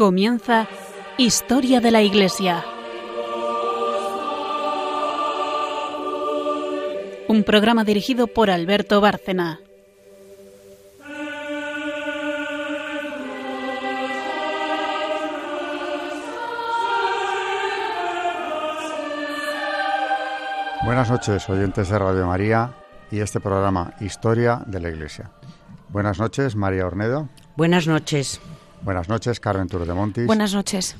Comienza Historia de la Iglesia. Un programa dirigido por Alberto Bárcena. Buenas noches, oyentes de Radio María y este programa Historia de la Iglesia. Buenas noches, María Ornedo. Buenas noches. Buenas noches, Carmen Tour de Montis. Buenas noches.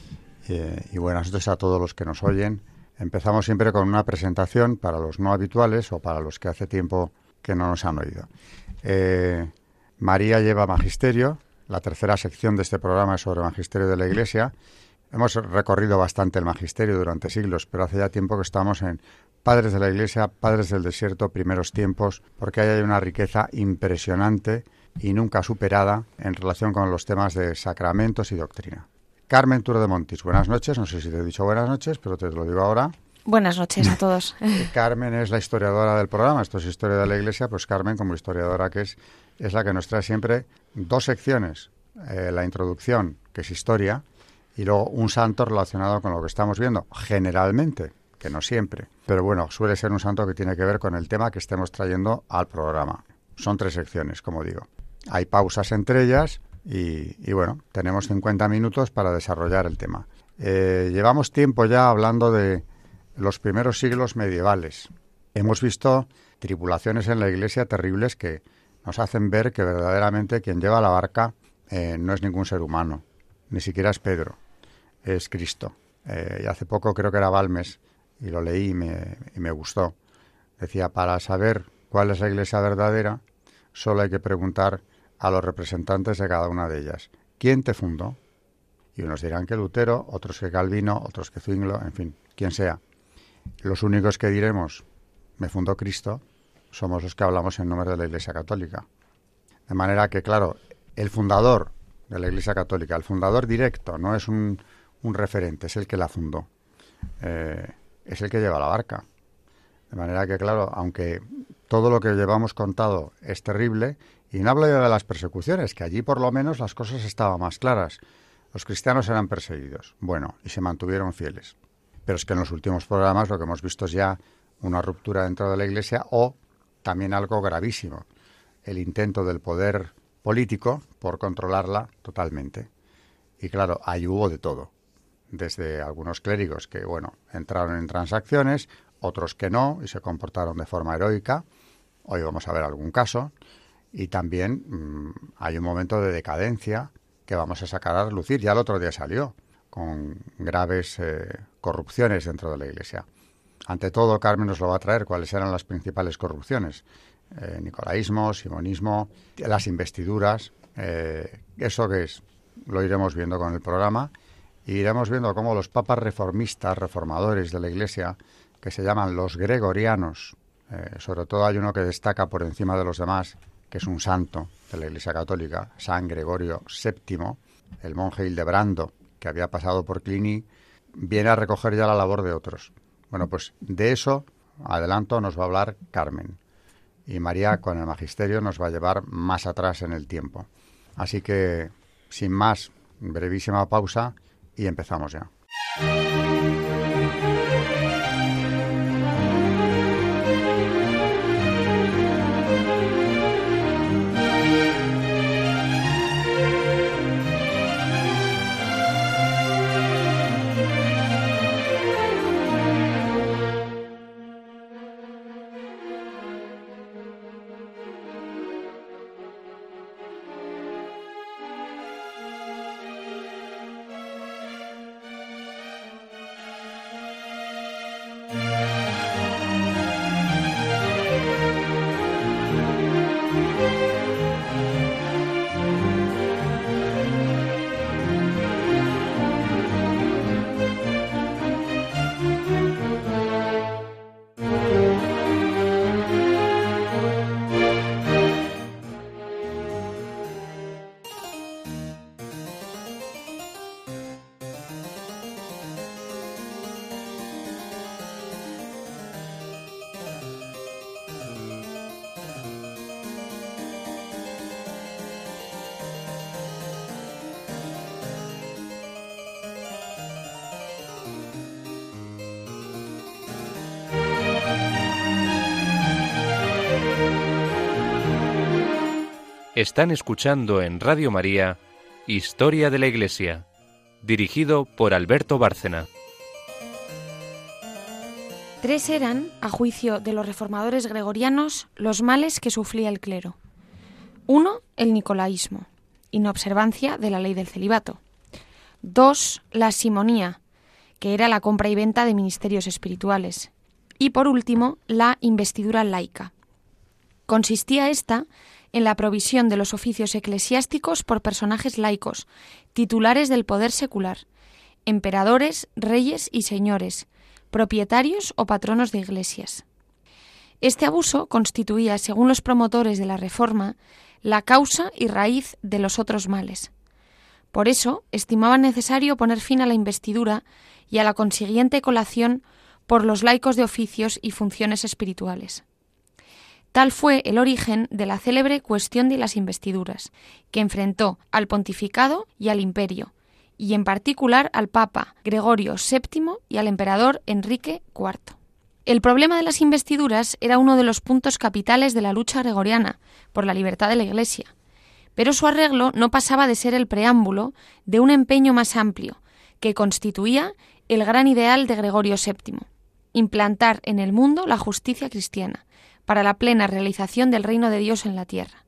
Eh, y buenas noches a todos los que nos oyen. Empezamos siempre con una presentación para los no habituales o para los que hace tiempo que no nos han oído. Eh, María lleva Magisterio. La tercera sección de este programa es sobre Magisterio de la Iglesia. Hemos recorrido bastante el Magisterio durante siglos, pero hace ya tiempo que estamos en Padres de la Iglesia, Padres del Desierto, primeros tiempos, porque ahí hay una riqueza impresionante y nunca superada en relación con los temas de sacramentos y doctrina. Carmen Turo de Montis, buenas noches. No sé si te he dicho buenas noches, pero te lo digo ahora. Buenas noches a todos. Carmen es la historiadora del programa, esto es Historia de la Iglesia, pues Carmen, como historiadora que es, es la que nos trae siempre dos secciones. Eh, la introducción, que es historia, y luego un santo relacionado con lo que estamos viendo, generalmente, que no siempre. Pero bueno, suele ser un santo que tiene que ver con el tema que estemos trayendo al programa. Son tres secciones, como digo. Hay pausas entre ellas y, bueno, tenemos 50 minutos para desarrollar el tema. Eh, llevamos tiempo ya hablando de los primeros siglos medievales. Hemos visto tripulaciones en la iglesia terribles que nos hacen ver que verdaderamente quien lleva la barca eh, no es ningún ser humano, ni siquiera es Pedro, es Cristo. Eh, y hace poco creo que era Balmes, y lo leí y me, y me gustó. Decía, para saber cuál es la iglesia verdadera, solo hay que preguntar a los representantes de cada una de ellas. ¿Quién te fundó? Y unos dirán que Lutero, otros que Calvino, otros que Zwinglo, en fin, quien sea. Los únicos que diremos, me fundó Cristo, somos los que hablamos en nombre de la Iglesia Católica. De manera que, claro, el fundador de la Iglesia Católica, el fundador directo, no es un, referente, es el que la fundó. Eh, es el que lleva la barca. De manera que, claro, aunque todo lo que llevamos contado es terrible, y no hablo ya de las persecuciones, que allí por lo menos las cosas estaban más claras. Los cristianos eran perseguidos, bueno, y se mantuvieron fieles. Pero es que en los últimos programas lo que hemos visto es ya una ruptura dentro de la Iglesia o también algo gravísimo, el intento del poder político por controlarla totalmente. Y claro, ahí hubo de todo, desde algunos clérigos que, bueno, entraron en transacciones, otros que no y se comportaron de forma heroica. Hoy vamos a ver algún caso y también mm, hay un momento de decadencia que vamos a sacar a relucir. Ya el otro día salió con graves eh, corrupciones dentro de la Iglesia. Ante todo, Carmen nos lo va a traer cuáles eran las principales corrupciones. Eh, nicolaísmo, simonismo, las investiduras, eh, eso que es, lo iremos viendo con el programa. Y iremos viendo cómo los papas reformistas, reformadores de la Iglesia, que se llaman los gregorianos, sobre todo hay uno que destaca por encima de los demás, que es un santo de la Iglesia Católica, San Gregorio VII, el monje Hildebrando, que había pasado por Cluny, viene a recoger ya la labor de otros. Bueno, pues de eso, adelanto, nos va a hablar Carmen. Y María, con el magisterio, nos va a llevar más atrás en el tiempo. Así que, sin más, brevísima pausa y empezamos ya. Están escuchando en Radio María Historia de la Iglesia, dirigido por Alberto Bárcena. Tres eran, a juicio de los reformadores gregorianos, los males que sufría el clero. Uno, el nicolaísmo, inobservancia de la ley del celibato. Dos, la simonía, que era la compra y venta de ministerios espirituales. Y por último, la investidura laica. Consistía esta en la provisión de los oficios eclesiásticos por personajes laicos, titulares del poder secular, emperadores, reyes y señores, propietarios o patronos de iglesias. Este abuso constituía, según los promotores de la Reforma, la causa y raíz de los otros males. Por eso, estimaban necesario poner fin a la investidura y a la consiguiente colación por los laicos de oficios y funciones espirituales. Tal fue el origen de la célebre cuestión de las investiduras, que enfrentó al pontificado y al imperio, y en particular al Papa Gregorio VII y al emperador Enrique IV. El problema de las investiduras era uno de los puntos capitales de la lucha gregoriana por la libertad de la Iglesia, pero su arreglo no pasaba de ser el preámbulo de un empeño más amplio, que constituía el gran ideal de Gregorio VII, implantar en el mundo la justicia cristiana, para la plena realización del reino de Dios en la tierra.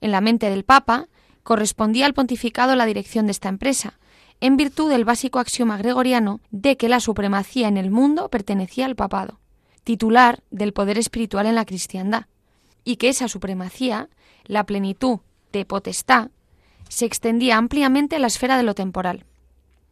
En la mente del Papa correspondía al pontificado la dirección de esta empresa, en virtud del básico axioma gregoriano de que la supremacía en el mundo pertenecía al papado, titular del poder espiritual en la cristiandad, y que esa supremacía, la plenitud de potestad, se extendía ampliamente a la esfera de lo temporal.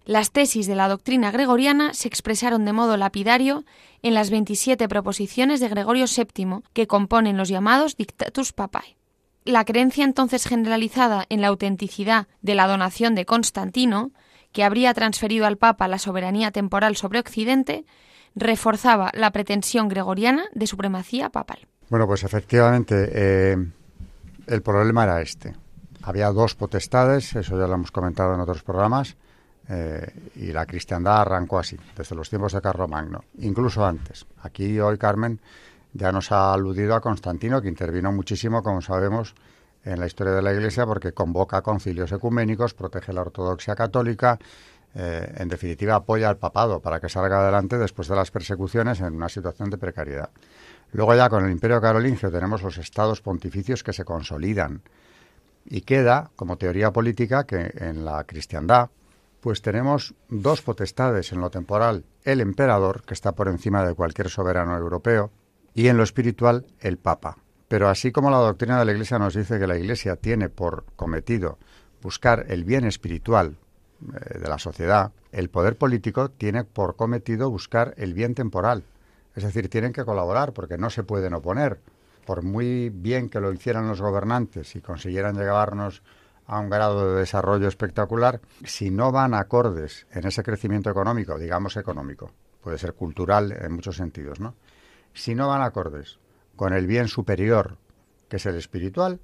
Las tesis de la doctrina gregoriana se expresaron de modo lapidario en las 27 proposiciones de Gregorio VII que componen los llamados Dictatus Papae. La creencia entonces generalizada en la autenticidad de la donación de Constantino, que habría transferido al Papa la soberanía temporal sobre Occidente, reforzaba la pretensión gregoriana de supremacía papal. Bueno, pues efectivamente eh, el problema era este. Había dos potestades, eso ya lo hemos comentado en otros programas, eh, y la cristiandad arrancó así, desde los tiempos de Carlomagno, incluso antes. Aquí hoy Carmen ya nos ha aludido a Constantino, que intervino muchísimo, como sabemos, en la historia de la Iglesia, porque convoca concilios ecuménicos, protege la ortodoxia católica, eh, en definitiva apoya al papado para que salga adelante después de las persecuciones en una situación de precariedad. Luego ya con el Imperio Carolingio tenemos los estados pontificios que se consolidan y queda como teoría política que en la cristiandad pues tenemos dos potestades en lo temporal, el emperador, que está por encima de cualquier soberano europeo, y en lo espiritual, el Papa. Pero así como la doctrina de la Iglesia nos dice que la Iglesia tiene por cometido buscar el bien espiritual eh, de la sociedad, el poder político tiene por cometido buscar el bien temporal. Es decir, tienen que colaborar porque no se pueden oponer. Por muy bien que lo hicieran los gobernantes y consiguieran llevarnos a un grado de desarrollo espectacular, si no van acordes en ese crecimiento económico, digamos económico, puede ser cultural en muchos sentidos, ¿no? Si no van acordes con el bien superior, que es el espiritual,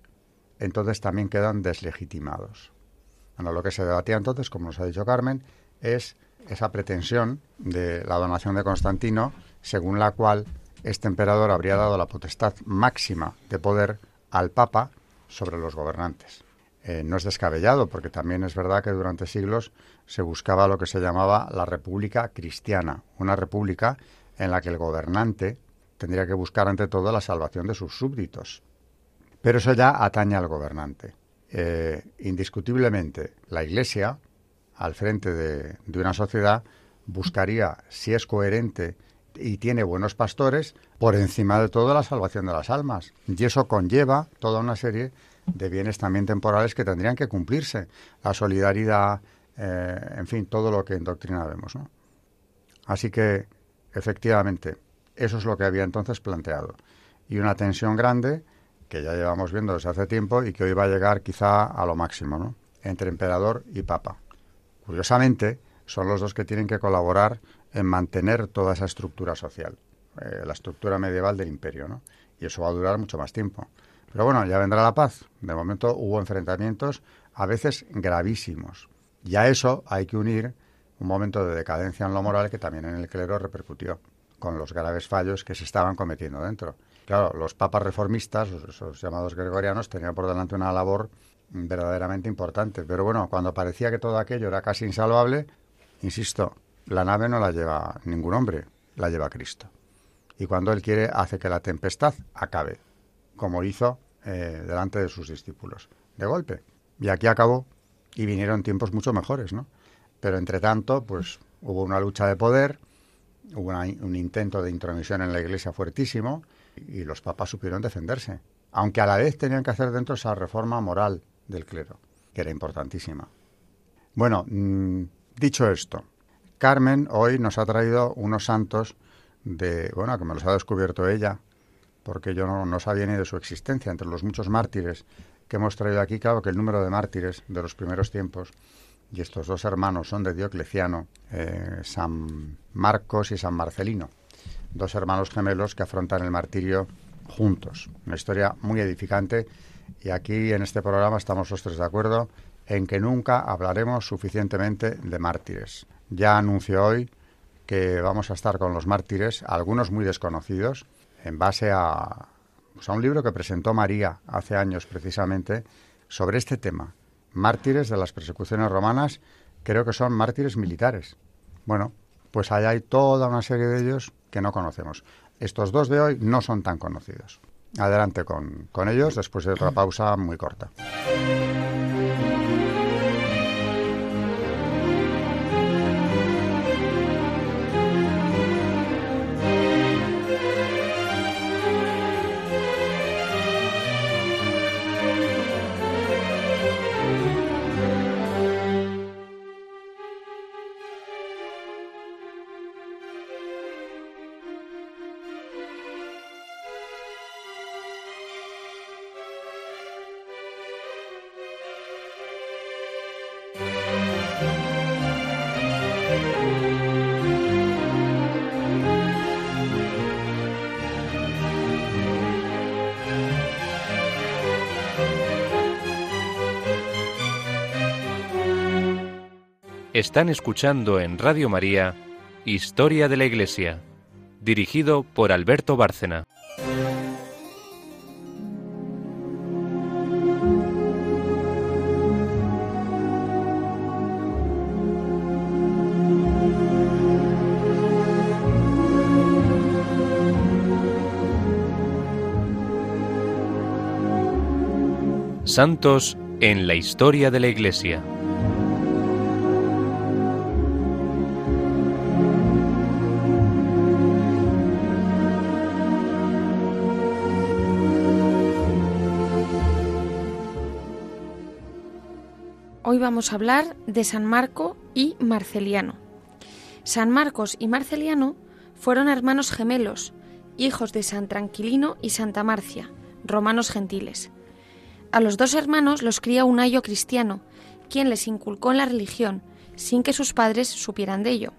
entonces también quedan deslegitimados. Bueno, lo que se debatía entonces, como nos ha dicho Carmen, es esa pretensión de la donación de Constantino, según la cual este emperador habría dado la potestad máxima de poder al Papa sobre los gobernantes. Eh, no es descabellado, porque también es verdad que durante siglos se buscaba lo que se llamaba la República Cristiana, una república en la que el gobernante tendría que buscar ante todo la salvación de sus súbditos. Pero eso ya atañe al gobernante. Eh, indiscutiblemente, la Iglesia, al frente de, de una sociedad, buscaría, si es coherente y tiene buenos pastores, por encima de todo la salvación de las almas. Y eso conlleva toda una serie de bienes también temporales que tendrían que cumplirse. La solidaridad, eh, en fin, todo lo que en. ¿no? Así que, efectivamente, eso es lo que había entonces planteado. Y una tensión grande que ya llevamos viendo desde hace tiempo y que hoy va a llegar quizá a lo máximo, ¿no? entre emperador y papa. Curiosamente, son los dos que tienen que colaborar en mantener toda esa estructura social, eh, la estructura medieval del imperio, ¿no? Y eso va a durar mucho más tiempo. Pero bueno, ya vendrá la paz. De momento hubo enfrentamientos a veces gravísimos. Y a eso hay que unir un momento de decadencia en lo moral que también en el clero repercutió, con los graves fallos que se estaban cometiendo dentro. Claro, los papas reformistas, esos llamados gregorianos, tenían por delante una labor verdaderamente importante. Pero bueno, cuando parecía que todo aquello era casi insalvable, insisto, la nave no la lleva ningún hombre, la lleva Cristo. Y cuando Él quiere, hace que la tempestad acabe, como hizo eh, delante de sus discípulos, de golpe. Y aquí acabó y vinieron tiempos mucho mejores, ¿no? Pero entre tanto, pues hubo una lucha de poder, hubo un intento de intromisión en la Iglesia fuertísimo y los papas supieron defenderse, aunque a la vez tenían que hacer dentro esa reforma moral del clero, que era importantísima. Bueno, mm, dicho esto, Carmen hoy nos ha traído unos santos de, bueno, que me los ha descubierto ella, porque yo no, sabía ni de su existencia, entre los muchos mártires que hemos traído aquí, claro que el número de mártires de los primeros tiempos, y estos dos hermanos son de Diocleciano, eh, San Marcos y San Marcelino, dos hermanos gemelos que afrontan el martirio juntos. Una historia muy edificante y aquí en este programa estamos los tres de acuerdo en que nunca hablaremos suficientemente de mártires. Ya anuncio hoy que vamos a estar con los mártires, algunos muy desconocidos, en base a, pues, a un libro que presentó María hace años precisamente sobre este tema. Mártires de las persecuciones romanas, creo que son mártires militares. Bueno, pues allá hay toda una serie de ellos que no conocemos. Estos dos de hoy no son tan conocidos. Adelante con, con ellos después de otra pausa muy corta. Están escuchando en Radio María Historia de la Iglesia, dirigido por Alberto Bárcena. Santos en la historia de la Iglesia. Vamos a hablar de San Marco y Marceliano. San Marcos y Marceliano fueron hermanos gemelos, hijos de San Tranquilino y Santa Marcia, romanos gentiles. A los dos hermanos los cría un ayo cristiano, quien les inculcó en la religión, sin que sus padres supieran de ello.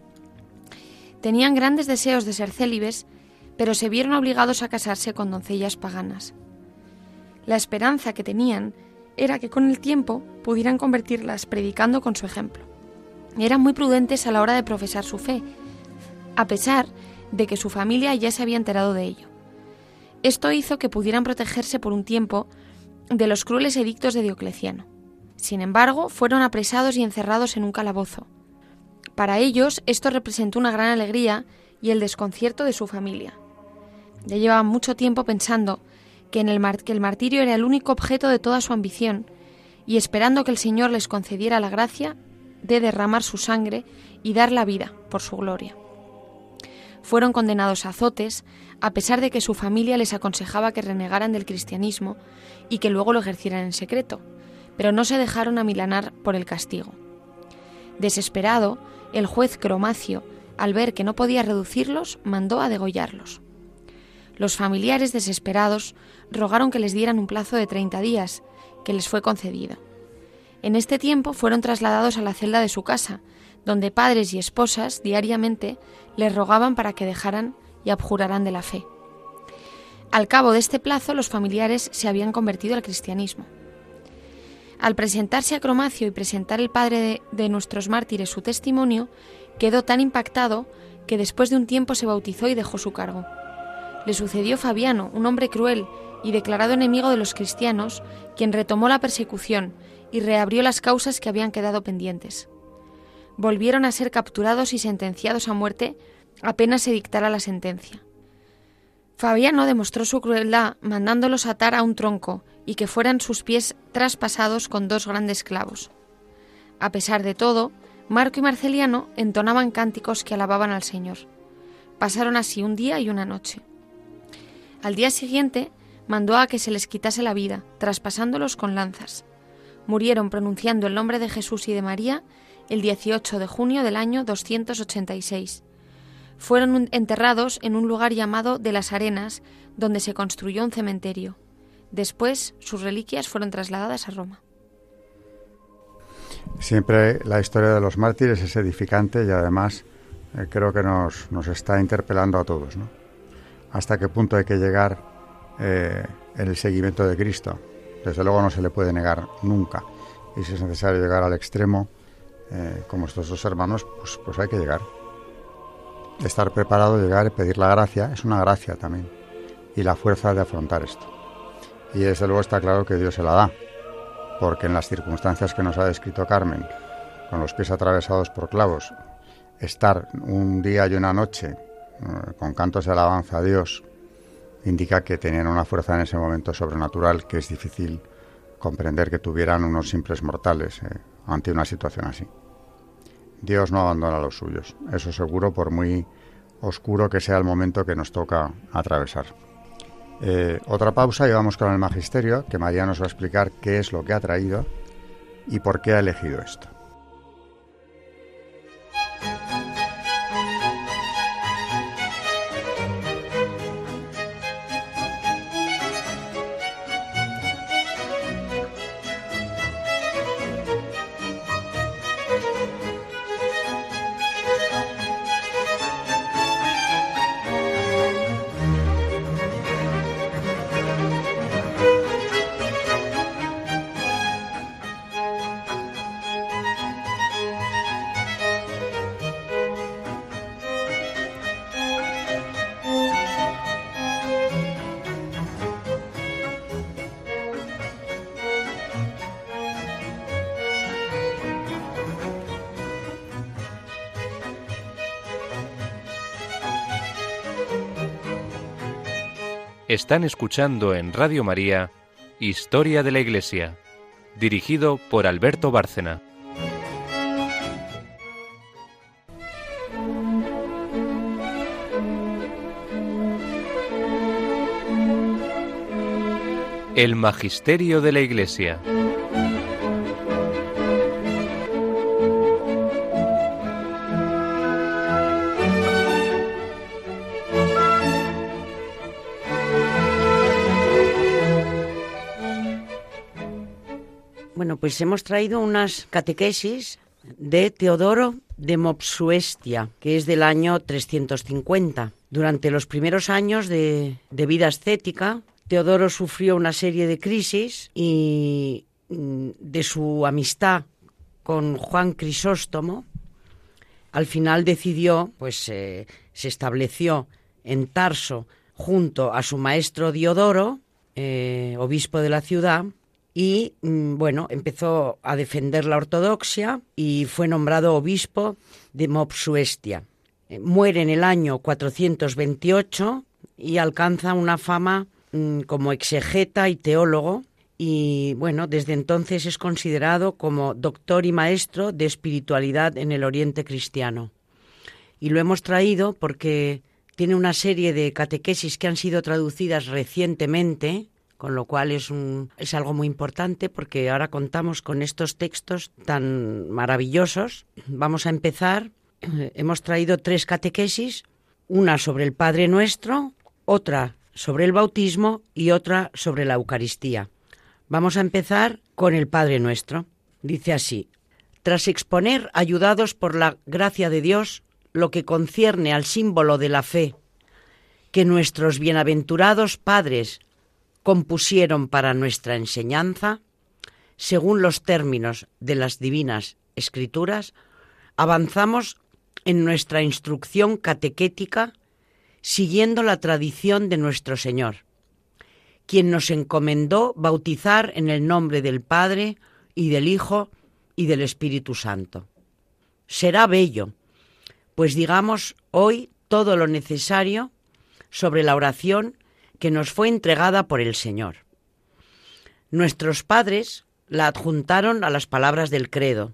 Tenían grandes deseos de ser célibes, pero se vieron obligados a casarse con doncellas paganas. La esperanza que tenían era que con el tiempo pudieran convertirlas predicando con su ejemplo. Eran muy prudentes a la hora de profesar su fe, a pesar de que su familia ya se había enterado de ello. Esto hizo que pudieran protegerse por un tiempo de los crueles edictos de Diocleciano. Sin embargo, fueron apresados y encerrados en un calabozo. Para ellos esto representó una gran alegría y el desconcierto de su familia. Ya llevaban mucho tiempo pensando que, el el martirio era el único objeto de toda su ambición, y esperando que el Señor les concediera la gracia de derramar su sangre y dar la vida por su gloria. Fueron condenados a azotes, a pesar de que su familia les aconsejaba que renegaran del cristianismo y que luego lo ejercieran en secreto, pero no se dejaron amilanar por el castigo. Desesperado, el juez Cromacio, al ver que no podía reducirlos, mandó a degollarlos. Los familiares desesperados rogaron que les dieran un plazo de 30 días, que les fue concedido. En este tiempo fueron trasladados a la celda de su casa, donde padres y esposas diariamente les rogaban para que dejaran y abjuraran de la fe. Al cabo de este plazo los familiares se habían convertido al cristianismo. Al presentarse a Cromacio y presentar el padre de, de, nuestros mártires su testimonio, quedó tan impactado que después de un tiempo se bautizó y dejó su cargo le sucedió Fabiano, un hombre cruel y declarado enemigo de los cristianos, quien retomó la persecución y reabrió las causas que habían quedado pendientes. Volvieron a ser capturados y sentenciados a muerte apenas se dictara la sentencia. Fabiano demostró su crueldad mandándolos atar a un tronco y que fueran sus pies traspasados con dos grandes clavos. A pesar de todo, Marco y Marceliano entonaban cánticos que alababan al Señor. Pasaron así un día y una noche. Al día siguiente mandó a que se les quitase la vida, traspasándolos con lanzas. Murieron pronunciando el nombre de Jesús y de María el 18 de junio del año 286 fueron enterrados en un lugar llamado de las Arenas, donde se construyó un cementerio. Después sus reliquias fueron trasladadas a Roma. Siempre la historia de los mártires es edificante y además eh, creo que nos, nos, está interpelando a todos. ¿no? ¿Hasta qué punto hay que llegar eh, el seguimiento de Cristo? Desde luego no se le puede negar nunca. Y si es necesario llegar al extremo, eh, como estos dos hermanos, pues, pues hay que llegar estar preparado, llegar y pedir la gracia, es una gracia también. Y la fuerza de afrontar esto. Y desde luego está claro que Dios se la da, porque en las circunstancias que nos ha descrito Carmen, con los pies atravesados por clavos, estar un día y una noche eh, con cantos de alabanza a Dios, indica que tenían una fuerza en ese momento sobrenatural que es difícil comprender que tuvieran unos simples mortales eh, ante una situación así. Dios no abandona a los suyos, eso seguro, por muy oscuro que sea el momento que nos toca atravesar. Eh, otra pausa y vamos con el magisterio, que María nos va a explicar qué es lo que ha traído y por qué ha elegido esto. Están escuchando en Radio María Historia de la Iglesia, dirigido por Alberto Bárcena. El Magisterio de la Iglesia. Pues hemos traído unas catequesis de Teodoro de Mopsuestia, que es del año 350. Durante los primeros años de, vida ascética, Teodoro sufrió una serie de crisis y mm, de su amistad con Juan Crisóstomo, al final decidió, pues eh, se estableció en Tarso junto a su maestro Diodoro, eh, obispo de la ciudad, y mm, bueno, empezó a defender la ortodoxia y fue nombrado obispo de Mopsuestia. Eh, muere en el año 428 y alcanza una fama mm, como exegeta y teólogo y bueno, desde entonces es considerado como doctor y maestro de espiritualidad en el Oriente cristiano. Y lo hemos traído porque tiene una serie de catequesis que han sido traducidas recientemente con lo cual es, un, es algo muy importante porque ahora contamos con estos textos tan maravillosos. Vamos a empezar. Hemos traído tres catequesis, una sobre el Padre Nuestro, otra sobre el bautismo y otra sobre la Eucaristía. Vamos a empezar con el Padre Nuestro. Dice así, tras exponer, ayudados por la gracia de Dios, lo que concierne al símbolo de la fe, que nuestros bienaventurados padres compusieron para nuestra enseñanza, según los términos de las divinas escrituras, avanzamos en nuestra instrucción catequética siguiendo la tradición de nuestro Señor, quien nos encomendó bautizar en el nombre del Padre y del Hijo y del Espíritu Santo. Será bello, pues digamos hoy todo lo necesario sobre la oración que nos fue entregada por el Señor. Nuestros padres la adjuntaron a las palabras del credo,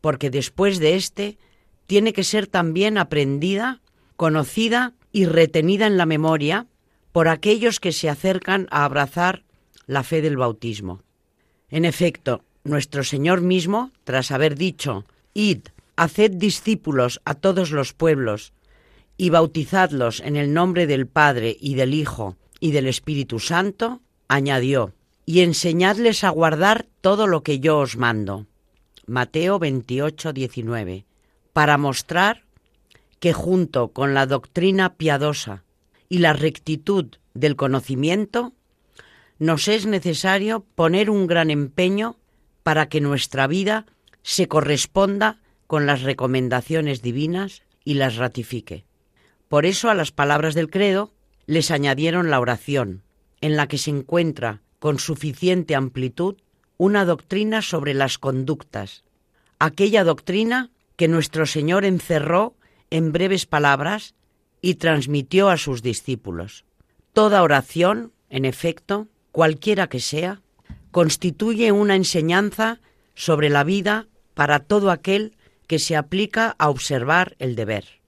porque después de éste tiene que ser también aprendida, conocida y retenida en la memoria por aquellos que se acercan a abrazar la fe del bautismo. En efecto, nuestro Señor mismo, tras haber dicho, Id, haced discípulos a todos los pueblos, y bautizadlos en el nombre del Padre y del Hijo y del Espíritu Santo, añadió, y enseñadles a guardar todo lo que yo os mando. Mateo 28, 19, para mostrar que junto con la doctrina piadosa y la rectitud del conocimiento, nos es necesario poner un gran empeño para que nuestra vida se corresponda con las recomendaciones divinas y las ratifique. Por eso a las palabras del credo les añadieron la oración, en la que se encuentra con suficiente amplitud una doctrina sobre las conductas, aquella doctrina que nuestro Señor encerró en breves palabras y transmitió a sus discípulos. Toda oración, en efecto, cualquiera que sea, constituye una enseñanza sobre la vida para todo aquel que se aplica a observar el deber.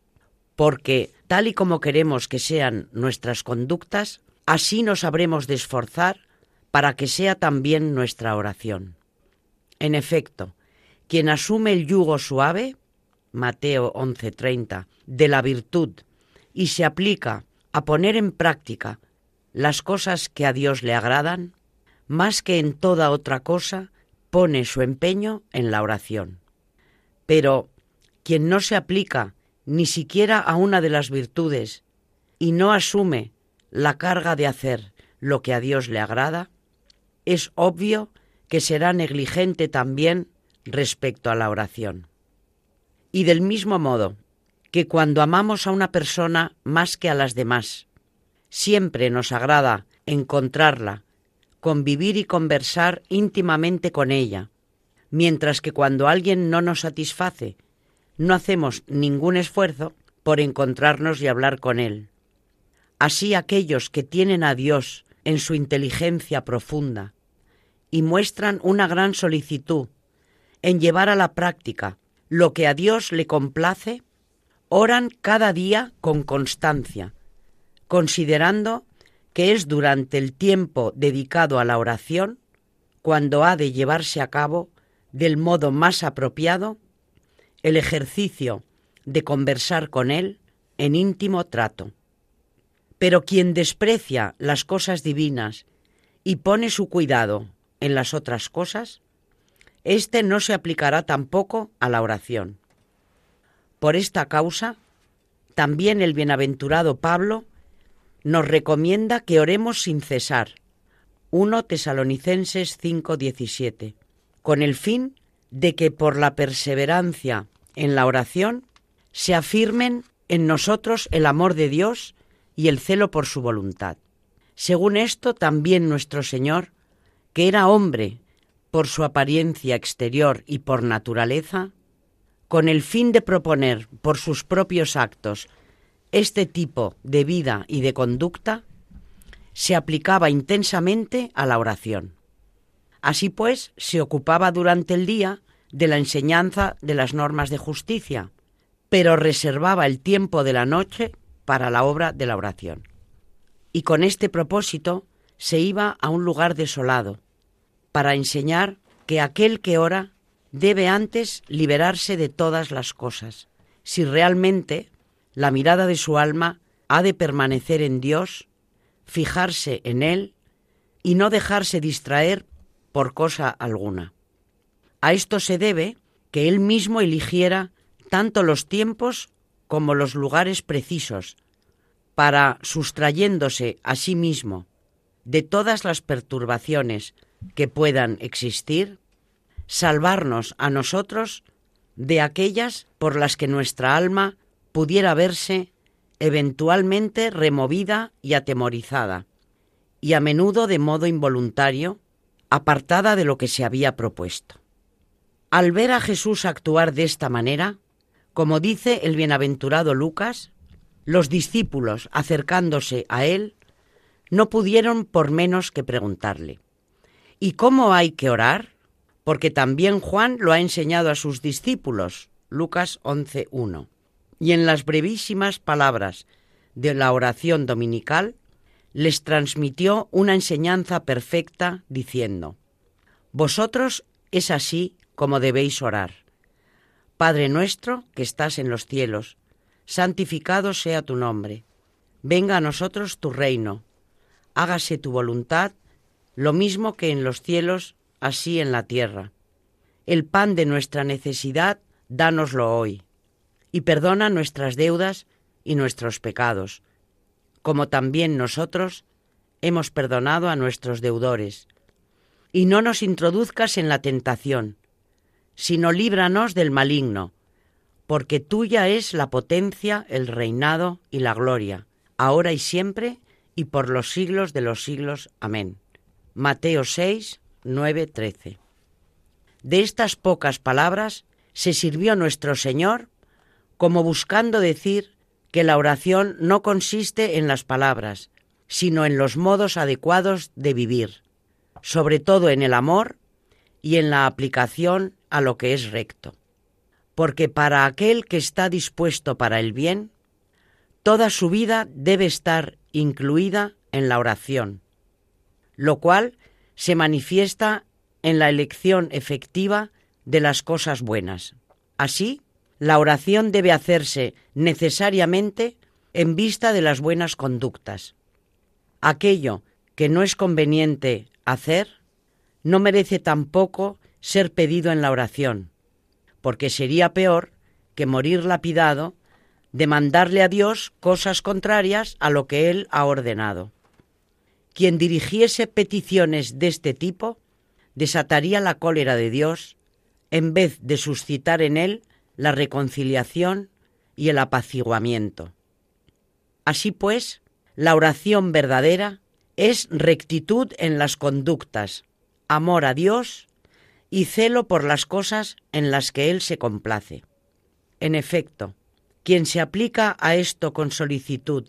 Porque, tal y como queremos que sean nuestras conductas, así nos habremos de esforzar para que sea también nuestra oración. En efecto, quien asume el yugo suave, Mateo 11:30, de la virtud y se aplica a poner en práctica las cosas que a Dios le agradan, más que en toda otra cosa, pone su empeño en la oración. Pero quien no se aplica ni siquiera a una de las virtudes y no asume la carga de hacer lo que a Dios le agrada, es obvio que será negligente también respecto a la oración. Y del mismo modo que cuando amamos a una persona más que a las demás, siempre nos agrada encontrarla, convivir y conversar íntimamente con ella, mientras que cuando alguien no nos satisface, no hacemos ningún esfuerzo por encontrarnos y hablar con él. Así aquellos que tienen a Dios en su inteligencia profunda y muestran una gran solicitud en llevar a la práctica lo que a Dios le complace, oran cada día con constancia, considerando que es durante el tiempo dedicado a la oración cuando ha de llevarse a cabo del modo más apropiado el ejercicio de conversar con Él en íntimo trato. Pero quien desprecia las cosas divinas y pone su cuidado en las otras cosas, éste no se aplicará tampoco a la oración. Por esta causa, también el bienaventurado Pablo nos recomienda que oremos sin cesar. 1 Tesalonicenses 5:17, con el fin de que por la perseverancia en la oración se afirmen en nosotros el amor de Dios y el celo por su voluntad. Según esto, también nuestro Señor, que era hombre por su apariencia exterior y por naturaleza, con el fin de proponer por sus propios actos este tipo de vida y de conducta, se aplicaba intensamente a la oración. Así pues, se ocupaba durante el día de la enseñanza de las normas de justicia, pero reservaba el tiempo de la noche para la obra de la oración. Y con este propósito se iba a un lugar desolado, para enseñar que aquel que ora debe antes liberarse de todas las cosas, si realmente la mirada de su alma ha de permanecer en Dios, fijarse en Él y no dejarse distraer por cosa alguna. A esto se debe que Él mismo eligiera tanto los tiempos como los lugares precisos, para, sustrayéndose a sí mismo de todas las perturbaciones que puedan existir, salvarnos a nosotros de aquellas por las que nuestra alma pudiera verse eventualmente removida y atemorizada, y a menudo de modo involuntario, apartada de lo que se había propuesto. Al ver a Jesús actuar de esta manera, como dice el bienaventurado Lucas, los discípulos, acercándose a él, no pudieron por menos que preguntarle, ¿y cómo hay que orar? Porque también Juan lo ha enseñado a sus discípulos, Lucas 11.1. Y en las brevísimas palabras de la oración dominical, les transmitió una enseñanza perfecta diciendo, Vosotros es así como debéis orar. Padre nuestro que estás en los cielos, santificado sea tu nombre. Venga a nosotros tu reino. Hágase tu voluntad, lo mismo que en los cielos, así en la tierra. El pan de nuestra necesidad, dánoslo hoy. Y perdona nuestras deudas y nuestros pecados, como también nosotros hemos perdonado a nuestros deudores. Y no nos introduzcas en la tentación, sino líbranos del maligno porque tuya es la potencia, el reinado y la gloria, ahora y siempre, y por los siglos de los siglos. Amén. Mateo 6, 9, 13. De estas pocas palabras se sirvió nuestro Señor como buscando decir que la oración no consiste en las palabras, sino en los modos adecuados de vivir, sobre todo en el amor y en la aplicación a lo que es recto porque para aquel que está dispuesto para el bien, toda su vida debe estar incluida en la oración, lo cual se manifiesta en la elección efectiva de las cosas buenas. Así, la oración debe hacerse necesariamente en vista de las buenas conductas. Aquello que no es conveniente hacer no merece tampoco ser pedido en la oración, porque sería peor que morir lapidado demandarle a Dios cosas contrarias a lo que Él ha ordenado. Quien dirigiese peticiones de este tipo desataría la cólera de Dios en vez de suscitar en Él la reconciliación y el apaciguamiento. Así pues, la oración verdadera es rectitud en las conductas, amor a Dios y celo por las cosas en las que Él se complace. En efecto, quien se aplica a esto con solicitud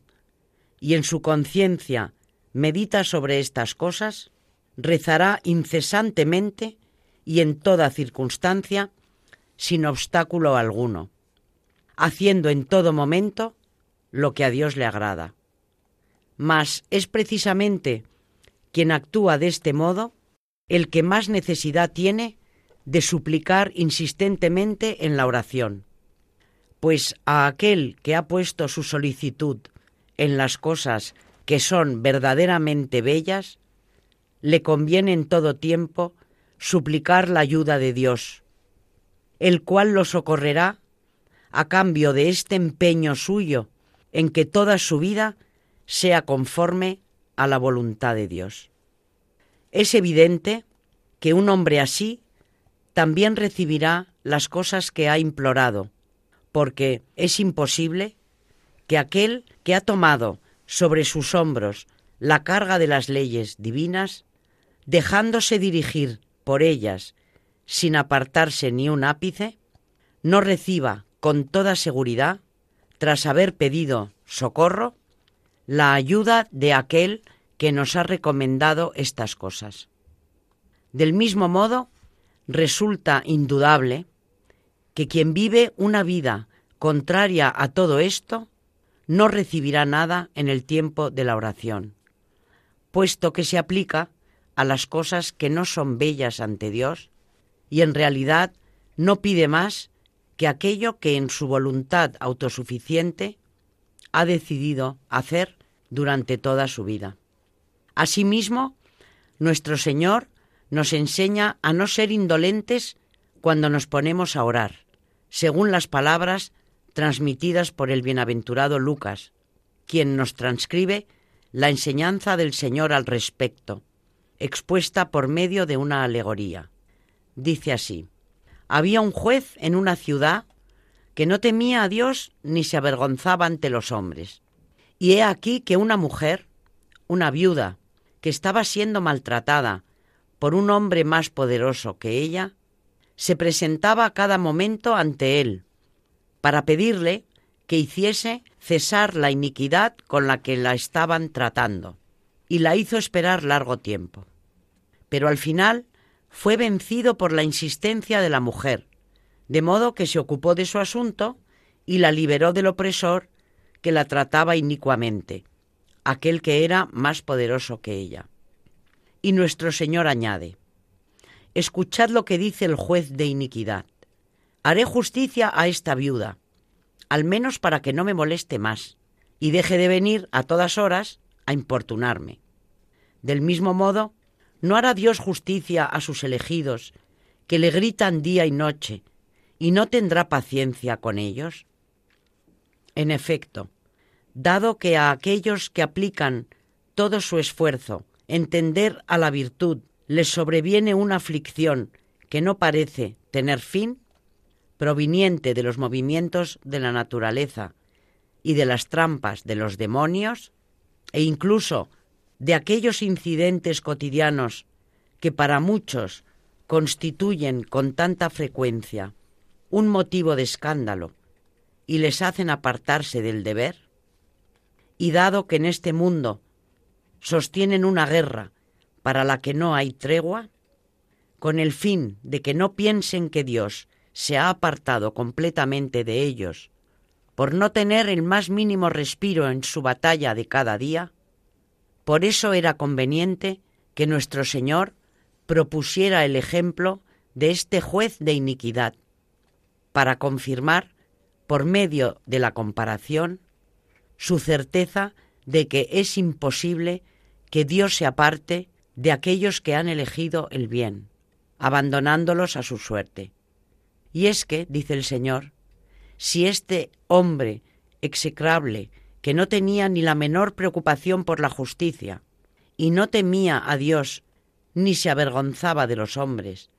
y en su conciencia medita sobre estas cosas, rezará incesantemente y en toda circunstancia sin obstáculo alguno, haciendo en todo momento lo que a Dios le agrada. Mas es precisamente quien actúa de este modo el que más necesidad tiene de suplicar insistentemente en la oración, pues a aquel que ha puesto su solicitud en las cosas que son verdaderamente bellas, le conviene en todo tiempo suplicar la ayuda de Dios, el cual lo socorrerá a cambio de este empeño suyo en que toda su vida sea conforme a la voluntad de Dios. Es evidente que un hombre así también recibirá las cosas que ha implorado, porque es imposible que aquel que ha tomado sobre sus hombros la carga de las leyes divinas, dejándose dirigir por ellas sin apartarse ni un ápice, no reciba con toda seguridad, tras haber pedido socorro, la ayuda de aquel que nos ha recomendado estas cosas. Del mismo modo, resulta indudable que quien vive una vida contraria a todo esto no recibirá nada en el tiempo de la oración, puesto que se aplica a las cosas que no son bellas ante Dios y en realidad no pide más que aquello que en su voluntad autosuficiente ha decidido hacer durante toda su vida. Asimismo, nuestro Señor nos enseña a no ser indolentes cuando nos ponemos a orar, según las palabras transmitidas por el bienaventurado Lucas, quien nos transcribe la enseñanza del Señor al respecto, expuesta por medio de una alegoría. Dice así, había un juez en una ciudad que no temía a Dios ni se avergonzaba ante los hombres. Y he aquí que una mujer, una viuda, que estaba siendo maltratada por un hombre más poderoso que ella, se presentaba a cada momento ante él para pedirle que hiciese cesar la iniquidad con la que la estaban tratando, y la hizo esperar largo tiempo. Pero al final fue vencido por la insistencia de la mujer, de modo que se ocupó de su asunto y la liberó del opresor que la trataba inicuamente, aquel que era más poderoso que ella. Y nuestro Señor añade, Escuchad lo que dice el juez de iniquidad. Haré justicia a esta viuda, al menos para que no me moleste más, y deje de venir a todas horas a importunarme. Del mismo modo, ¿no hará Dios justicia a sus elegidos, que le gritan día y noche, y no tendrá paciencia con ellos? En efecto, dado que a aquellos que aplican todo su esfuerzo entender a la virtud les sobreviene una aflicción que no parece tener fin, proveniente de los movimientos de la naturaleza y de las trampas de los demonios, e incluso de aquellos incidentes cotidianos que para muchos constituyen con tanta frecuencia un motivo de escándalo y les hacen apartarse del deber? Y dado que en este mundo sostienen una guerra para la que no hay tregua, con el fin de que no piensen que Dios se ha apartado completamente de ellos por no tener el más mínimo respiro en su batalla de cada día, por eso era conveniente que nuestro Señor propusiera el ejemplo de este juez de iniquidad, para confirmar, por medio de la comparación, su certeza de que es imposible que Dios se aparte de aquellos que han elegido el bien, abandonándolos a su suerte. Y es que, dice el Señor, si este hombre execrable, que no tenía ni la menor preocupación por la justicia, y no temía a Dios, ni se avergonzaba de los hombres,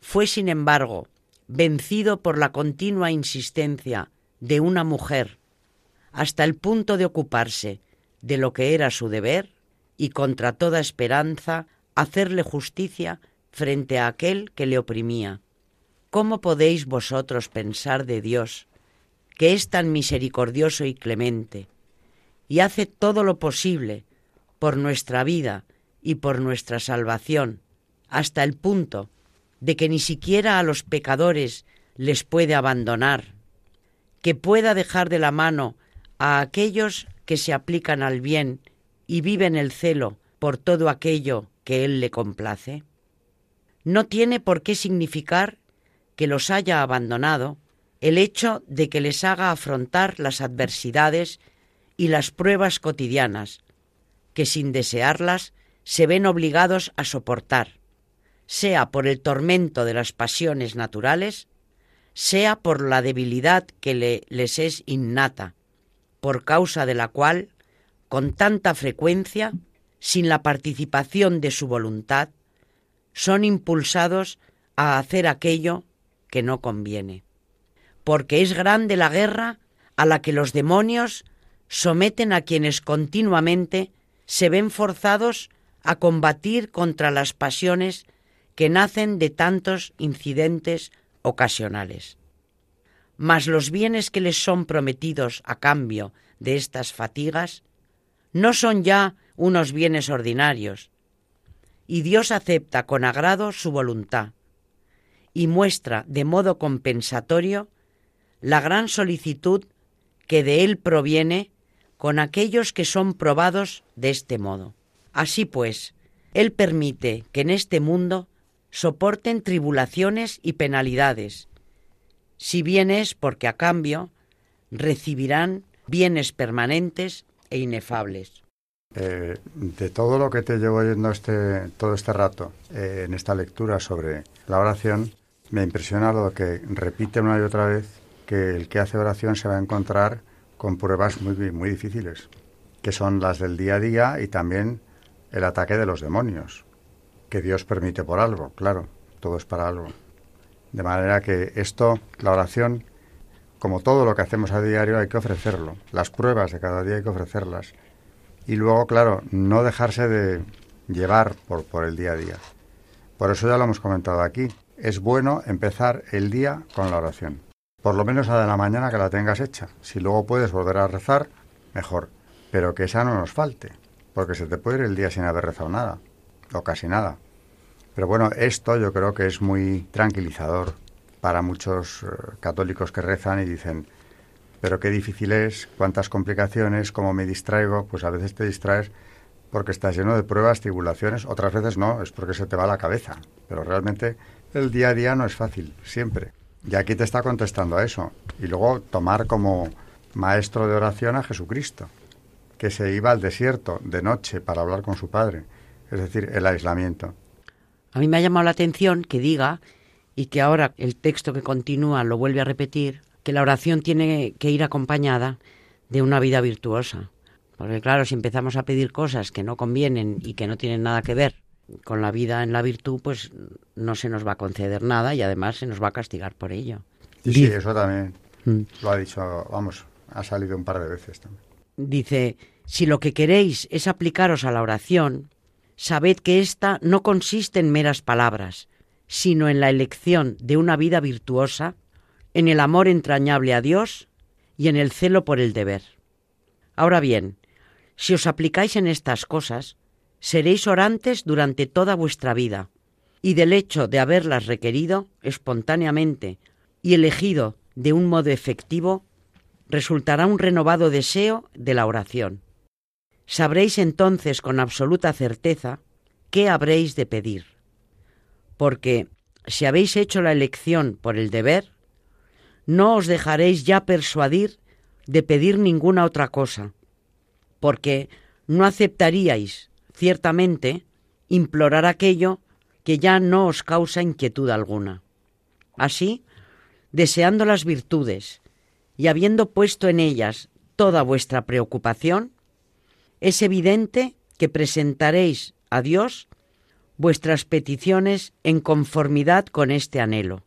fue, sin embargo, vencido por la continua insistencia de una mujer, hasta el punto de ocuparse de lo que era su deber, y contra toda esperanza hacerle justicia frente a aquel que le oprimía. ¿Cómo podéis vosotros pensar de Dios, que es tan misericordioso y clemente, y hace todo lo posible por nuestra vida y por nuestra salvación, hasta el punto de que ni siquiera a los pecadores les puede abandonar, que pueda dejar de la mano a aquellos que se aplican al bien y vive en el celo por todo aquello que Él le complace? No tiene por qué significar que los haya abandonado el hecho de que les haga afrontar las adversidades y las pruebas cotidianas, que sin desearlas se ven obligados a soportar, sea por el tormento de las pasiones naturales, sea por la debilidad que le, les es innata, por causa de la cual con tanta frecuencia, sin la participación de su voluntad, son impulsados a hacer aquello que no conviene. Porque es grande la guerra a la que los demonios someten a quienes continuamente se ven forzados a combatir contra las pasiones que nacen de tantos incidentes ocasionales. Mas los bienes que les son prometidos a cambio de estas fatigas no son ya unos bienes ordinarios, y Dios acepta con agrado su voluntad y muestra de modo compensatorio la gran solicitud que de él proviene con aquellos que son probados de este modo. Así pues, él permite que en este mundo soporten tribulaciones y penalidades, si bien es porque a cambio recibirán bienes permanentes e inefables. Eh, de todo lo que te llevo oyendo este, todo este rato eh, en esta lectura sobre la oración, me impresiona lo que repite una y otra vez que el que hace oración se va a encontrar con pruebas muy, muy difíciles, que son las del día a día y también el ataque de los demonios, que Dios permite por algo, claro, todo es para algo. De manera que esto, la oración, como todo lo que hacemos a diario, hay que ofrecerlo. Las pruebas de cada día hay que ofrecerlas. Y luego, claro, no dejarse de llevar por, por el día a día. Por eso ya lo hemos comentado aquí. Es bueno empezar el día con la oración. Por lo menos a de la mañana que la tengas hecha. Si luego puedes volver a rezar, mejor. Pero que esa no nos falte, porque se te puede ir el día sin haber rezado nada, o casi nada. Pero bueno, esto yo creo que es muy tranquilizador para muchos eh, católicos que rezan y dicen, pero qué difícil es, cuántas complicaciones, cómo me distraigo, pues a veces te distraes porque estás lleno de pruebas, tribulaciones, otras veces no, es porque se te va la cabeza. Pero realmente el día a día no es fácil, siempre. Y aquí te está contestando a eso. Y luego tomar como maestro de oración a Jesucristo, que se iba al desierto de noche para hablar con su padre, es decir, el aislamiento. A mí me ha llamado la atención que diga, y que ahora el texto que continúa lo vuelve a repetir, que la oración tiene que ir acompañada de una vida virtuosa. Porque claro, si empezamos a pedir cosas que no convienen y que no tienen nada que ver con la vida en la virtud, pues no se nos va a conceder nada y además se nos va a castigar por ello. Sí, eso también mm. lo ha dicho, vamos, ha salido un par de veces también. Dice, si lo que queréis es aplicaros a la oración, sabed que ésta no consiste en meras palabras, sino en la elección de una vida virtuosa, en el amor entrañable a Dios y en el celo por el deber. Ahora bien, si os aplicáis en estas cosas, seréis orantes durante toda vuestra vida, y del hecho de haberlas requerido espontáneamente y elegido de un modo efectivo, resultará un renovado deseo de la oración. Sabréis entonces con absoluta certeza qué habréis de pedir, porque si habéis hecho la elección por el deber, no os dejaréis ya persuadir de pedir ninguna otra cosa, porque no aceptaríais ciertamente, implorar aquello que ya no os causa inquietud alguna. Así, deseando las virtudes y habiendo puesto en ellas toda vuestra preocupación, es evidente que presentaréis a Dios vuestras peticiones en conformidad con este anhelo.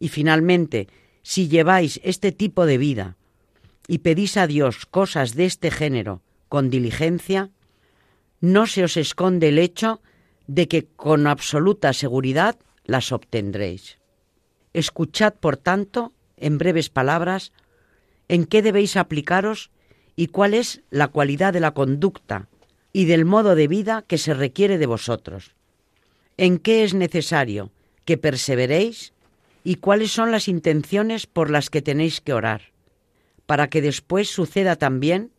Y finalmente, si lleváis este tipo de vida y pedís a Dios cosas de este género con diligencia, no se os esconde el hecho de que con absoluta seguridad las obtendréis. Escuchad, por tanto, en breves palabras, en qué debéis aplicaros y cuál es la cualidad de la conducta y del modo de vida que se requiere de vosotros. En qué es necesario que perseveréis y cuáles son las intenciones por las que tenéis que orar, para que después suceda también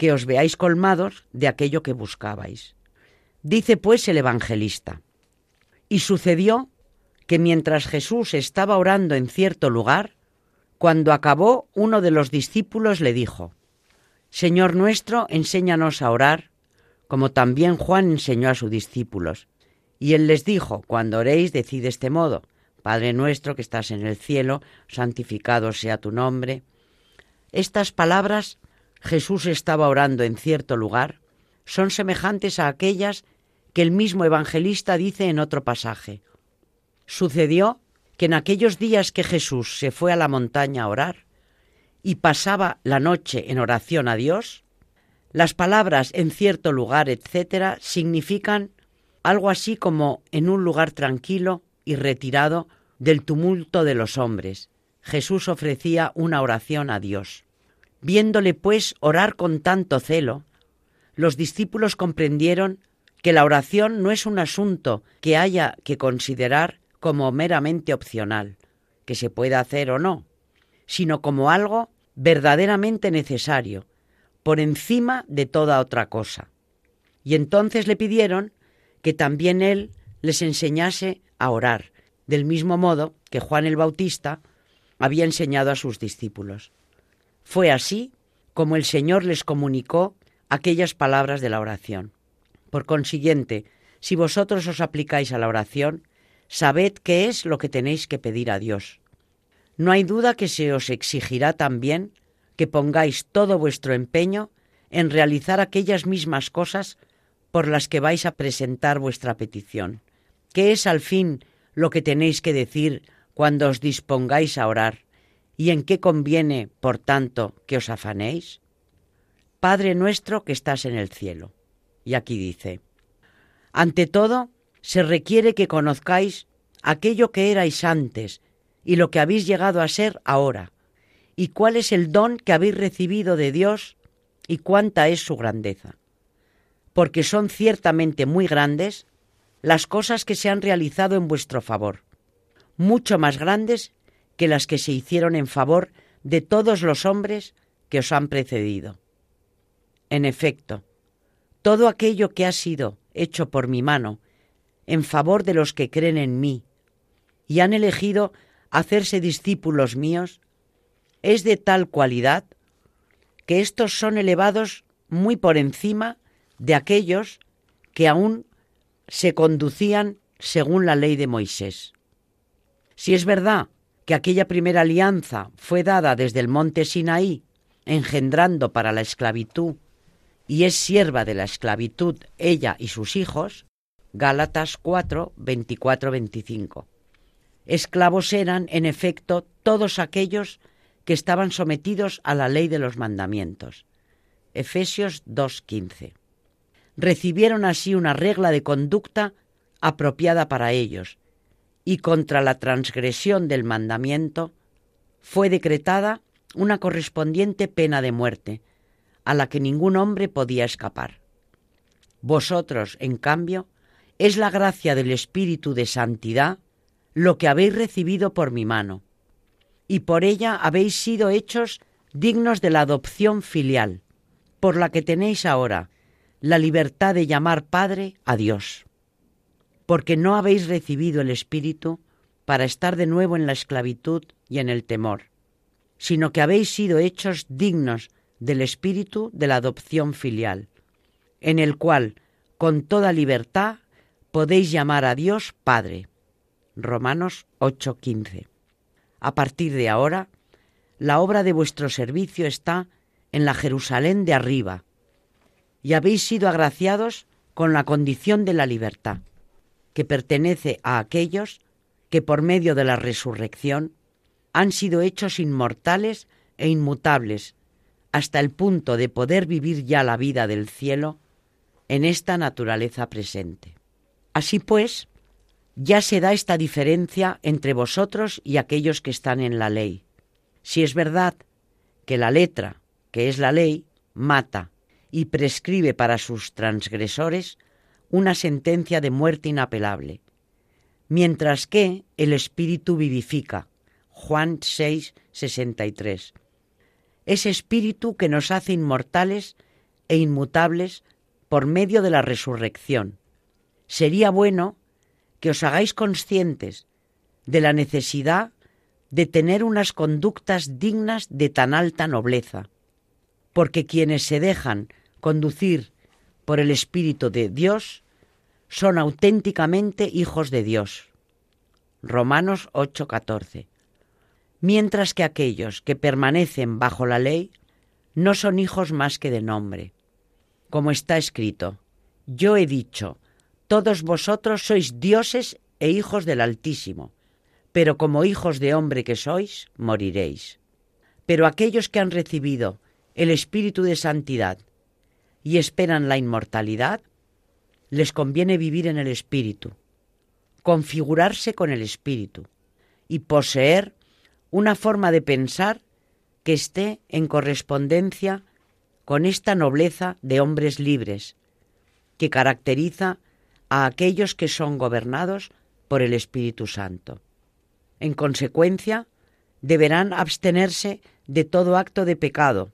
que os veáis colmados de aquello que buscabais. Dice pues el evangelista, y sucedió que mientras Jesús estaba orando en cierto lugar, cuando acabó, uno de los discípulos le dijo, Señor nuestro, enséñanos a orar, como también Juan enseñó a sus discípulos. Y él les dijo, cuando oréis, decid este modo, Padre nuestro que estás en el cielo, santificado sea tu nombre. Estas palabras Jesús estaba orando en cierto lugar son semejantes a aquellas que el mismo evangelista dice en otro pasaje. Sucedió que en aquellos días que Jesús se fue a la montaña a orar y pasaba la noche en oración a Dios, las palabras en cierto lugar, etcétera, significan algo así como en un lugar tranquilo y retirado del tumulto de los hombres. Jesús ofrecía una oración a Dios. Viéndole, pues, orar con tanto celo, los discípulos comprendieron que la oración no es un asunto que haya que considerar como meramente opcional, que se pueda hacer o no, sino como algo verdaderamente necesario, por encima de toda otra cosa. Y entonces le pidieron que también él les enseñase a orar, del mismo modo que Juan el Bautista había enseñado a sus discípulos. Fue así como el Señor les comunicó aquellas palabras de la oración. Por consiguiente, si vosotros os aplicáis a la oración, sabed qué es lo que tenéis que pedir a Dios. No hay duda que se os exigirá también que pongáis todo vuestro empeño en realizar aquellas mismas cosas por las que vais a presentar vuestra petición. ¿Qué es al fin lo que tenéis que decir cuando os dispongáis a orar? ¿Y en qué conviene, por tanto, que os afanéis? Padre nuestro que estás en el cielo. Y aquí dice, ante todo, se requiere que conozcáis aquello que erais antes y lo que habéis llegado a ser ahora, y cuál es el don que habéis recibido de Dios y cuánta es su grandeza. Porque son ciertamente muy grandes las cosas que se han realizado en vuestro favor, mucho más grandes que las que se hicieron en favor de todos los hombres que os han precedido. En efecto, todo aquello que ha sido hecho por mi mano en favor de los que creen en mí y han elegido hacerse discípulos míos, es de tal cualidad que estos son elevados muy por encima de aquellos que aún se conducían según la ley de Moisés. Si es verdad que aquella primera alianza fue dada desde el monte Sinaí, engendrando para la esclavitud, y es sierva de la esclavitud ella y sus hijos, Gálatas 4, 24, 25. Esclavos eran, en efecto, todos aquellos que estaban sometidos a la ley de los mandamientos. Efesios 2.15. Recibieron así una regla de conducta apropiada para ellos, y contra la transgresión del mandamiento fue decretada una correspondiente pena de muerte, a la que ningún hombre podía escapar. Vosotros, en cambio, es la gracia del Espíritu de Santidad lo que habéis recibido por mi mano, y por ella habéis sido hechos dignos de la adopción filial, por la que tenéis ahora la libertad de llamar Padre a Dios, porque no habéis recibido el Espíritu para estar de nuevo en la esclavitud y en el temor, sino que habéis sido hechos dignos del Espíritu de la adopción filial, en el cual, con toda libertad, podéis llamar a Dios Padre. Romanos 8:15. A partir de ahora, la obra de vuestro servicio está en la Jerusalén de arriba, y habéis sido agraciados con la condición de la libertad, que pertenece a aquellos que por medio de la resurrección han sido hechos inmortales e inmutables hasta el punto de poder vivir ya la vida del cielo en esta naturaleza presente. Así pues, ya se da esta diferencia entre vosotros y aquellos que están en la ley. Si es verdad que la letra, que es la ley, mata y prescribe para sus transgresores una sentencia de muerte inapelable, mientras que el Espíritu vivifica. Juan 6, 63 ese espíritu que nos hace inmortales e inmutables por medio de la resurrección. Sería bueno que os hagáis conscientes de la necesidad de tener unas conductas dignas de tan alta nobleza, porque quienes se dejan conducir por el Espíritu de Dios son auténticamente hijos de Dios. Romanos 8:14 mientras que aquellos que permanecen bajo la ley no son hijos más que de nombre. Como está escrito, yo he dicho, todos vosotros sois dioses e hijos del Altísimo, pero como hijos de hombre que sois, moriréis. Pero aquellos que han recibido el Espíritu de Santidad y esperan la inmortalidad, les conviene vivir en el Espíritu, configurarse con el Espíritu y poseer una forma de pensar que esté en correspondencia con esta nobleza de hombres libres, que caracteriza a aquellos que son gobernados por el Espíritu Santo. En consecuencia, deberán abstenerse de todo acto de pecado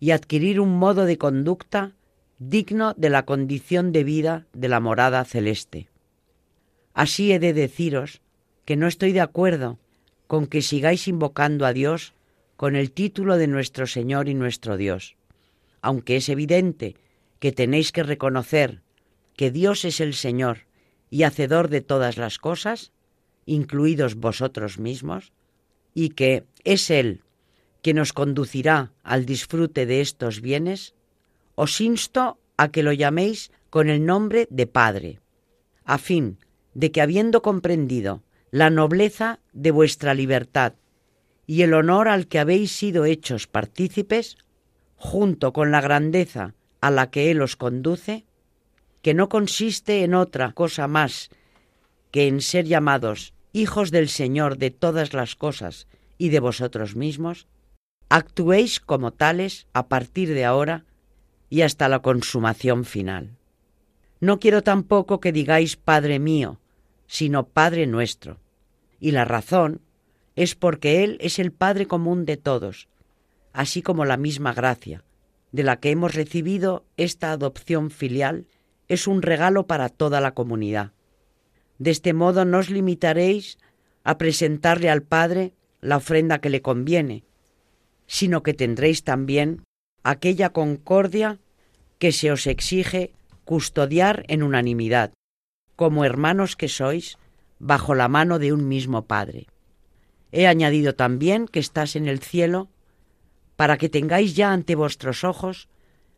y adquirir un modo de conducta digno de la condición de vida de la morada celeste. Así he de deciros que no estoy de acuerdo con que sigáis invocando a Dios con el título de nuestro Señor y nuestro Dios, aunque es evidente que tenéis que reconocer que Dios es el Señor y hacedor de todas las cosas, incluidos vosotros mismos, y que es Él que nos conducirá al disfrute de estos bienes, os insto a que lo llaméis con el nombre de Padre, a fin de que habiendo comprendido la nobleza de vuestra libertad y el honor al que habéis sido hechos partícipes, junto con la grandeza a la que Él os conduce, que no consiste en otra cosa más que en ser llamados hijos del Señor de todas las cosas y de vosotros mismos, actuéis como tales a partir de ahora y hasta la consumación final. No quiero tampoco que digáis Padre mío, sino Padre nuestro. Y la razón es porque Él es el Padre común de todos, así como la misma gracia, de la que hemos recibido esta adopción filial, es un regalo para toda la comunidad. De este modo no os limitaréis a presentarle al Padre la ofrenda que le conviene, sino que tendréis también aquella concordia que se os exige custodiar en unanimidad, como hermanos que sois, bajo la mano de un mismo Padre. He añadido también que estás en el cielo, para que tengáis ya ante vuestros ojos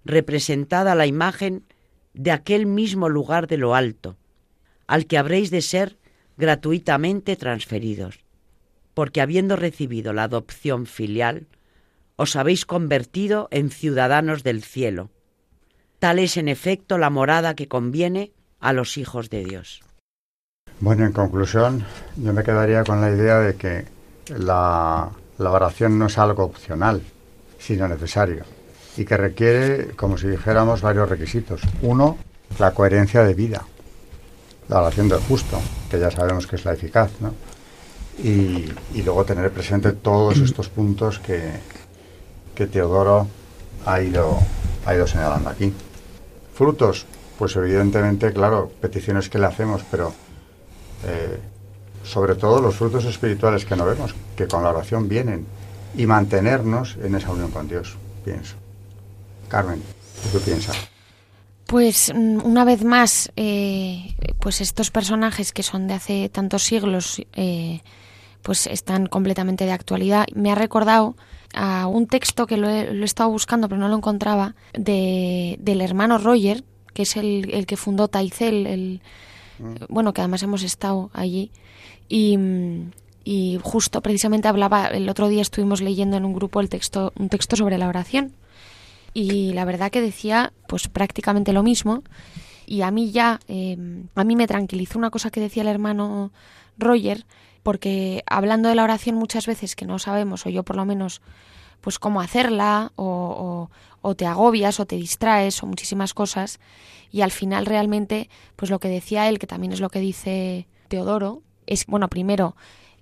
representada la imagen de aquel mismo lugar de lo alto, al que habréis de ser gratuitamente transferidos, porque habiendo recibido la adopción filial, os habéis convertido en ciudadanos del cielo. Tal es en efecto la morada que conviene a los hijos de Dios. Bueno, en conclusión, yo me quedaría con la idea de que la, oración no es algo opcional, sino necesario, y que requiere, como si dijéramos, varios requisitos. Uno, la coherencia de vida, la oración del justo, que ya sabemos que es la eficaz, ¿no? Y, y luego tener presente todos estos puntos que, que Teodoro ha ido, ha ido señalando aquí. Frutos, pues evidentemente, claro, peticiones que le hacemos, pero eh, sobre todo los frutos espirituales que no vemos, que con la oración vienen, y mantenernos en esa unión con Dios, pienso. Carmen, ¿qué piensas? Pues mm, una vez más, eh, pues estos personajes que son de hace tantos siglos, eh, pues están completamente de actualidad. Me ha recordado a un texto que lo he, estado buscando pero no lo encontraba, de, del hermano Roger, que es el, el que fundó Taizel, el, mm. bueno, que además hemos estado allí. Y, y justo precisamente hablaba, el otro día estuvimos leyendo en un grupo el texto, un texto sobre la oración. Y la verdad que decía pues prácticamente lo mismo. Y a mí ya, eh, a mí me tranquilizó una cosa que decía el hermano Roger, porque hablando de la oración muchas veces que no sabemos, o yo por lo menos, pues cómo hacerla, o, o, te agobias, o te distraes, o muchísimas cosas, y al final realmente, pues lo que decía él, que también es lo que dice Teodoro, es, bueno, primero,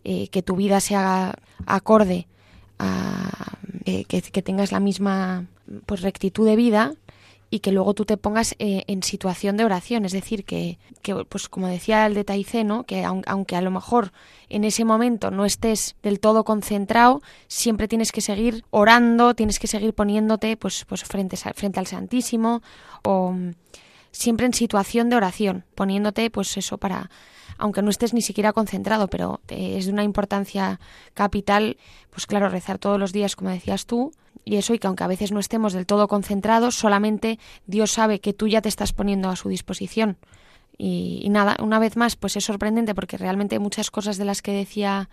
eh, que tu vida se haga acorde a eh, que, que, tengas la misma pues rectitud de vida y que luego tú te pongas eh, en situación de oración. Es decir, que, pues como decía el de Taizeno, que aunque a lo mejor en ese momento no estés del todo concentrado, siempre tienes que seguir orando, tienes que seguir poniéndote pues, pues frente, frente al Santísimo o mm, siempre en situación de oración, poniéndote pues eso para aunque no estés ni siquiera concentrado, pero eh, es de una importancia capital, pues claro, rezar todos los días, como decías tú, y eso, y que aunque a veces no estemos del todo concentrados, solamente Dios sabe que tú ya te estás poniendo a su disposición. Y, nada, una vez más, pues es sorprendente porque realmente muchas cosas de las que decía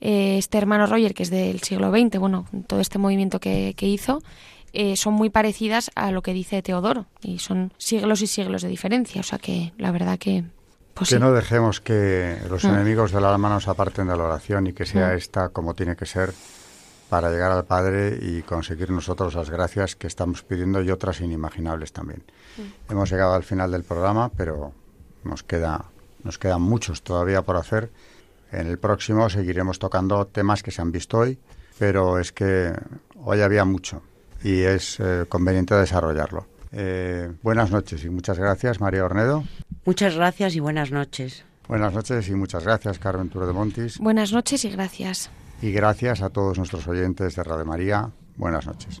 eh, este hermano Roger, que es del siglo XX, bueno, todo este movimiento que, hizo, eh, son muy parecidas a lo que dice Teodoro y son siglos y siglos de diferencia. O sea que la verdad que pues que no dejemos que los mm. enemigos del alma nos aparten de la oración y que sea mm. esta como tiene que ser para llegar al Padre y conseguir nosotros las gracias que estamos pidiendo y otras inimaginables también. Mm. Hemos llegado al final del programa, pero nos queda nos quedan muchos todavía por hacer. En el próximo seguiremos tocando temas que se han visto hoy, pero es que hoy había mucho y es eh, conveniente desarrollarlo. Eh, buenas noches y muchas gracias, María Ornedo. Muchas gracias y buenas noches. Buenas noches y muchas gracias, Carmen Turo de Montis. Buenas noches y gracias. Y gracias a todos nuestros oyentes de Radio María. Buenas noches.